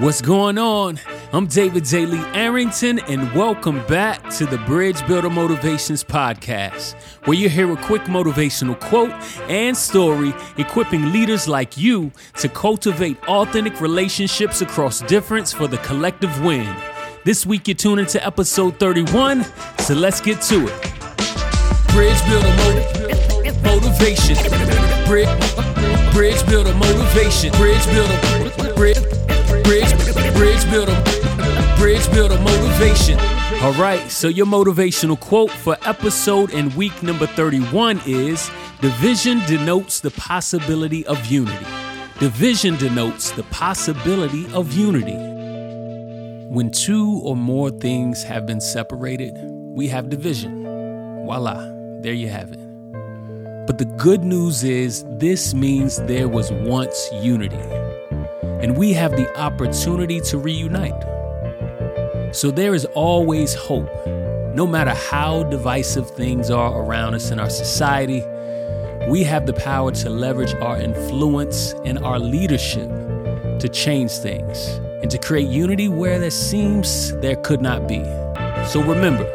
What's going on? I'm David Daly Arrington, and welcome back to the Bridge Builder Motivations Podcast, where you hear a quick motivational quote and story equipping leaders like you to cultivate authentic relationships across difference for the collective win. This week, you're tuning to episode 31, so let's get to it. Bridge Builder Motiv- Motivation. Bridge, bridge Builder Motivation. Bridge Builder. Bridge motivation. All right, so your motivational quote for episode and week number 31 is Division denotes the possibility of unity. Division denotes the possibility of unity. When two or more things have been separated, we have division. Voila, there you have it. But the good news is this means there was once unity and we have the opportunity to reunite. So there is always hope. No matter how divisive things are around us in our society, we have the power to leverage our influence and our leadership to change things and to create unity where there seems there could not be. So remember,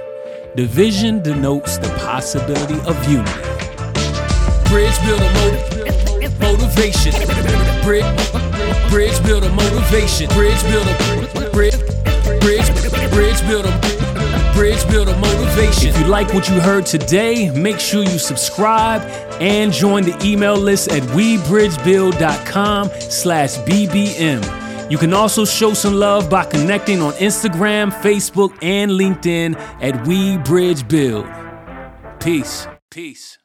division denotes the possibility of unity. Bridge builder motiv- motivation. Bridge Bridge builder motivation. Bridge builder. Bridge. Bridge. Bridge builder. Bridge builder motivation. If you like what you heard today, make sure you subscribe and join the email list at webridgebuild.com slash bbm. You can also show some love by connecting on Instagram, Facebook, and LinkedIn at WeBridgeBuild. Peace. Peace.